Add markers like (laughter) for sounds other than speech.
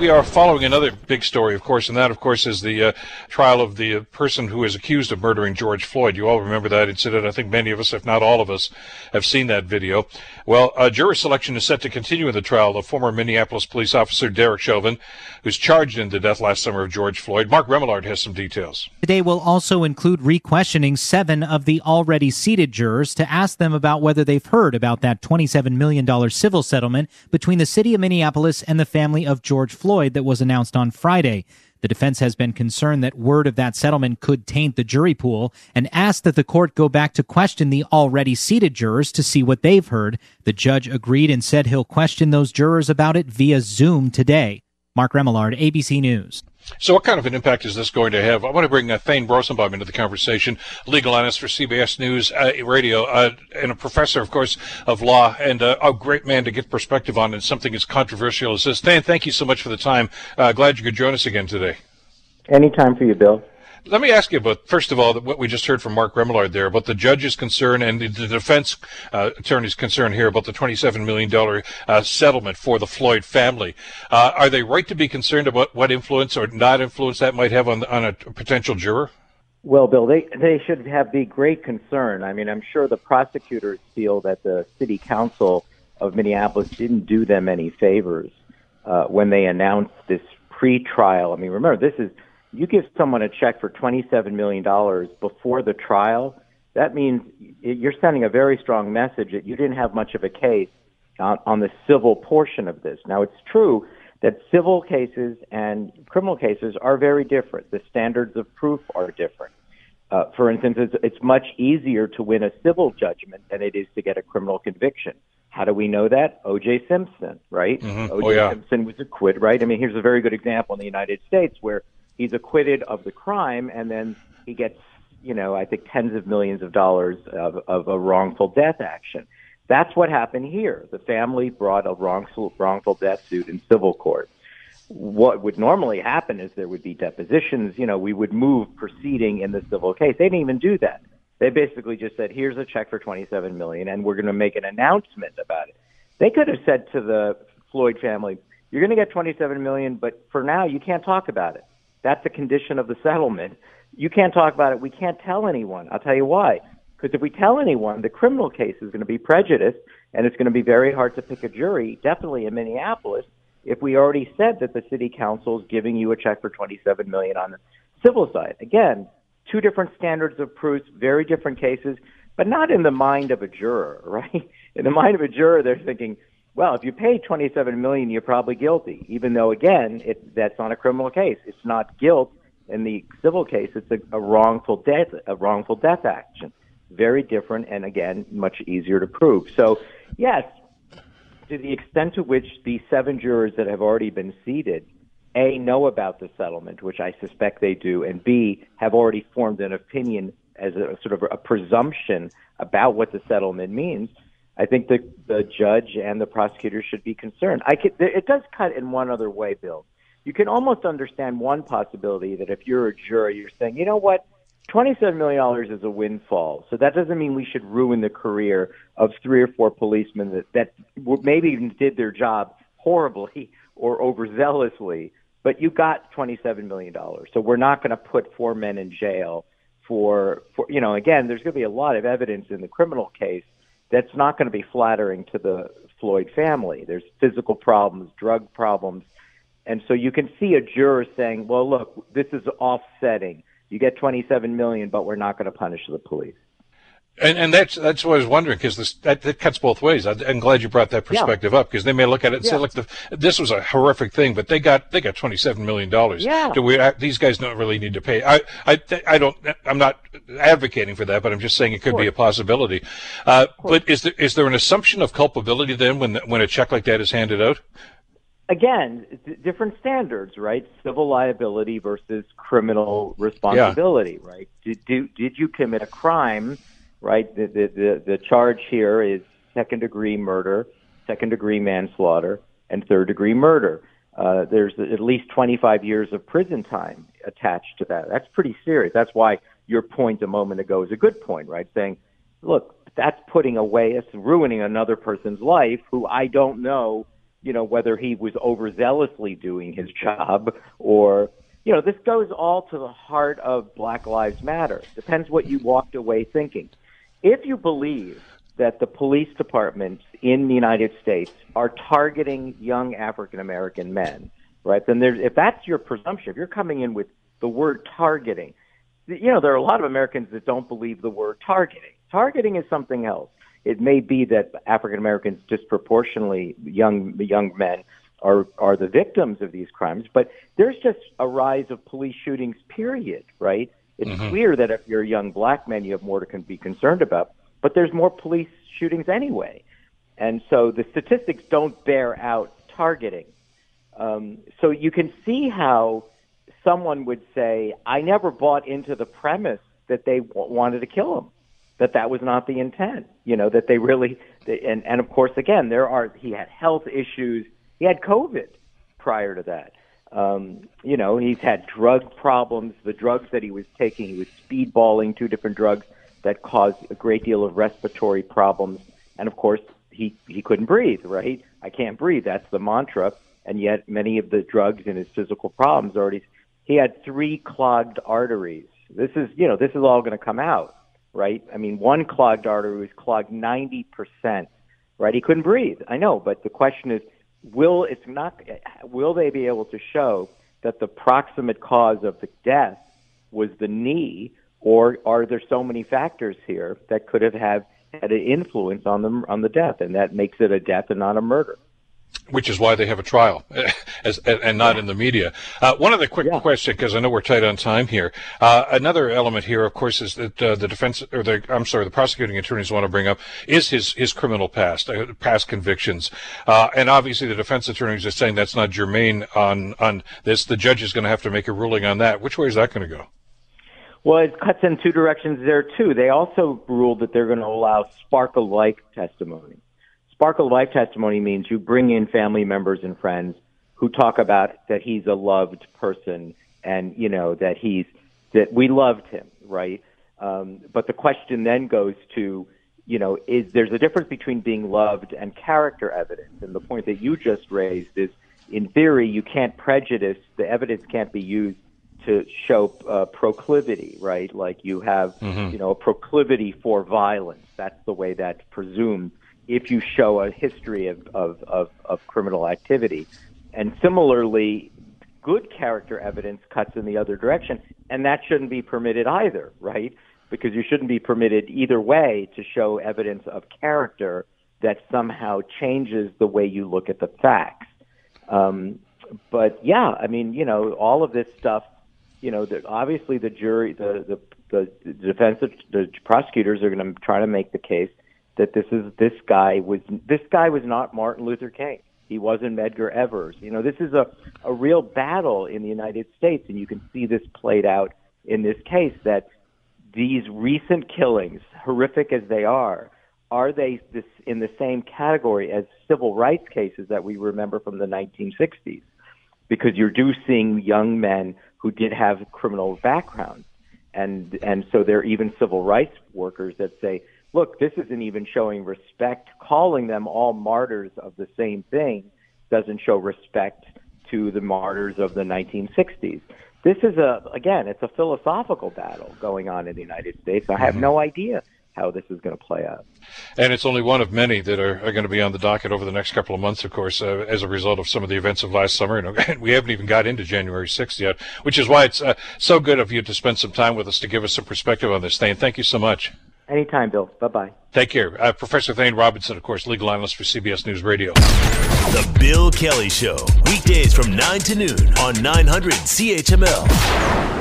we are following another big story, of course, and that, of course, is the uh, trial of the uh, person who is accused of murdering George Floyd. You all remember that incident. I think many of us, if not all of us, have seen that video. Well, uh, jury selection is set to continue in the trial of former Minneapolis police officer Derek Chauvin, who's charged in the death last summer of George Floyd. Mark Remillard has some details. Today will also include re-questioning seven of the already seated jurors to ask them about whether they've heard about that $27 million civil settlement between the city of Minneapolis and the family of George Floyd. Floyd that was announced on Friday. The defense has been concerned that word of that settlement could taint the jury pool and asked that the court go back to question the already seated jurors to see what they've heard. The judge agreed and said he'll question those jurors about it via Zoom today. Mark Remillard, ABC News. So, what kind of an impact is this going to have? I want to bring uh, Thane Rosenbaum into the conversation, legal analyst for CBS News uh, Radio, uh, and a professor, of course, of law, and uh, a great man to get perspective on and something as controversial as this. Thane, thank you so much for the time. Uh, glad you could join us again today. Anytime for you, Bill. Let me ask you about, first of all, what we just heard from Mark Remillard there about the judge's concern and the defense uh, attorney's concern here about the $27 million uh, settlement for the Floyd family. Uh, are they right to be concerned about what influence or not influence that might have on, on a potential juror? Well, Bill, they, they should have the great concern. I mean, I'm sure the prosecutors feel that the city council of Minneapolis didn't do them any favors uh, when they announced this pre-trial. I mean, remember, this is you give someone a check for $27 million before the trial, that means you're sending a very strong message that you didn't have much of a case on, on the civil portion of this. Now, it's true that civil cases and criminal cases are very different. The standards of proof are different. Uh, for instance, it's, it's much easier to win a civil judgment than it is to get a criminal conviction. How do we know that? O.J. Simpson, right? Mm-hmm. O.J. Oh, yeah. Simpson was acquitted, right? I mean, here's a very good example in the United States where he's acquitted of the crime, and then he gets, you know, I think tens of millions of dollars of, of a wrongful death action. That's what happened here. The family brought a wrongful, wrongful death suit in civil court. What would normally happen is there would be depositions. You know, we would move proceeding in the civil case. They didn't even do that. They basically just said, "Here's a check for 27 million, and we're going to make an announcement about it." They could have said to the Floyd family, "You're going to get 27 million, but for now, you can't talk about it." That's a condition of the settlement. You can't talk about it. We can't tell anyone. I'll tell you why. Because if we tell anyone, the criminal case is going to be prejudiced, and it's going to be very hard to pick a jury, definitely in Minneapolis, if we already said that the city council is giving you a check for 27 million on the civil side. Again, two different standards of proof, very different cases, but not in the mind of a juror, (laughs) right? In the mind of a juror, they're thinking, well, if you pay 27 million, you're probably guilty. Even though, again, it, that's not a criminal case. It's not guilt. In the civil case, it's a, a wrongful death, a wrongful death action. Very different, and again, much easier to prove. So, yes, to the extent to which the seven jurors that have already been seated, a know about the settlement, which I suspect they do, and b have already formed an opinion as a sort of a presumption about what the settlement means I think the the judge and the prosecutor should be concerned. I could, it does cut in one other way, Bill. You can almost understand one possibility that if you're a juror, you're saying, you know what, $27 million is a windfall. So that doesn't mean we should ruin the career of three or four policemen that, that maybe even did their job horribly or overzealously, but you got $27 million. So we're not going to put four men in jail for, for, you know, again, there's going to be a lot of evidence in the criminal case that's not going to be flattering to the Floyd family. There's physical problems, drug problems. And so you can see a juror saying, well, look, this is offsetting. You get 27 million, but we're not going to punish the police. And, and that's that's what I was wondering because that, that cuts both ways. I, am glad you brought that perspective yeah. up because they may look at it and yeah. say, "Look, the, this was a horrific thing, but they got they got 27 million dollars. Yeah. Do we? Uh, these guys don't really need to pay. I I I don't. I'm not advocating for that, but I'm just saying it could be a possibility. Uh, but is there is there an assumption of culpability then when when a check like that is handed out? Again, different standards, right? Civil liability versus criminal responsibility, yeah. right? Did, did did you commit a crime? Right? The, the, the, the charge here is second degree murder, second degree manslaughter, and third degree murder. Uh, there's at least 25 years of prison time attached to that. That's pretty serious. That's why your point a moment ago is a good point, right? Saying look, that's putting away, it's ruining another person's life who I don't know, you know, whether he was overzealously doing his job or, you know, this goes all to the heart of Black Lives Matter. Depends what you walked away thinking. If you believe that the police departments in the United States are targeting young African American men, right? Then there's, if that's your presumption, if you're coming in with the word targeting, you know, there are a lot of Americans that don't believe the word targeting. Targeting is something else. It may be that African Americans disproportionately young young men are are the victims of these crimes, but there's just a rise of police shootings. Period. Right? It's mm-hmm. clear that if you're a young black man, you have more to be concerned about. But there's more police shootings anyway, and so the statistics don't bear out targeting. Um, so you can see how someone would say, "I never bought into the premise that they w- wanted to kill him." that that was not the intent. You know that they really and and of course again there are he had health issues. He had COVID prior to that. Um, you know he's had drug problems. The drugs that he was taking, he was speedballing two different drugs that caused a great deal of respiratory problems. And of course he he couldn't breathe. Right? I can't breathe. That's the mantra. And yet many of the drugs and his physical problems already. He had three clogged arteries. This is you know this is all going to come out right? I mean, one clogged artery was clogged 90%, right? He couldn't breathe. I know, but the question is, will it's not will they be able to show that the proximate cause of the death was the knee or are there so many factors here that could have had, an influence on the on the death and that makes it a death and not a murder? Which is why they have a trial (laughs) as, and not in the media. Uh, one other quick yeah. question, because I know we're tight on time here. Uh, another element here, of course, is that uh, the defense, or the, I'm sorry, the prosecuting attorneys want to bring up is his, his criminal past, uh, past convictions. Uh, and obviously the defense attorneys are saying that's not germane on, on this. The judge is going to have to make a ruling on that. Which way is that going to go? Well, it cuts in two directions there, too. They also ruled that they're going to allow spark-of-life testimony. Spark of life testimony means you bring in family members and friends who talk about that he's a loved person and you know that he's that we loved him, right? Um, but the question then goes to you know is there's a difference between being loved and character evidence, and the point that you just raised is in theory you can't prejudice the evidence can't be used to show uh, proclivity, right? Like you have, mm-hmm. you know, a proclivity for violence. That's the way that's presumed if you show a history of, of, of, of criminal activity. And similarly, good character evidence cuts in the other direction, and that shouldn't be permitted either, right? Because you shouldn't be permitted either way to show evidence of character that somehow changes the way you look at the facts. Um, but yeah, I mean, you know, all of this stuff, you know, the, obviously the jury, the, the, the defense, the prosecutors are going to try to make the case that this is this guy was this guy was not Martin Luther King. He wasn't Medgar Evers. You know, this is a a real battle in the United States, and you can see this played out in this case. That these recent killings, horrific as they are, are they this in the same category as civil rights cases that we remember from the 1960s? Because you're do seeing young men who did have criminal backgrounds, and and so there are even civil rights workers that say look, this isn't even showing respect. Calling them all martyrs of the same thing doesn't show respect to the martyrs of the 1960s. This is a, again, it's a philosophical battle going on in the United States. I have mm-hmm. no idea how this is going to play out. And it's only one of many that are, are going to be on the docket over the next couple of months, of course, uh, as a result of some of the events of last summer. And (laughs) we haven't even got into January 6th yet, which is why it's uh, so good of you to spend some time with us to give us some perspective on this, Thane. Thank you so much. Anytime, Bill. Bye bye. Take care. Uh, Professor Thane Rosenbaum, of course, legal analyst for CBS News Radio. The Bill Kelly Show, weekdays from 9 to noon on 900 CHML.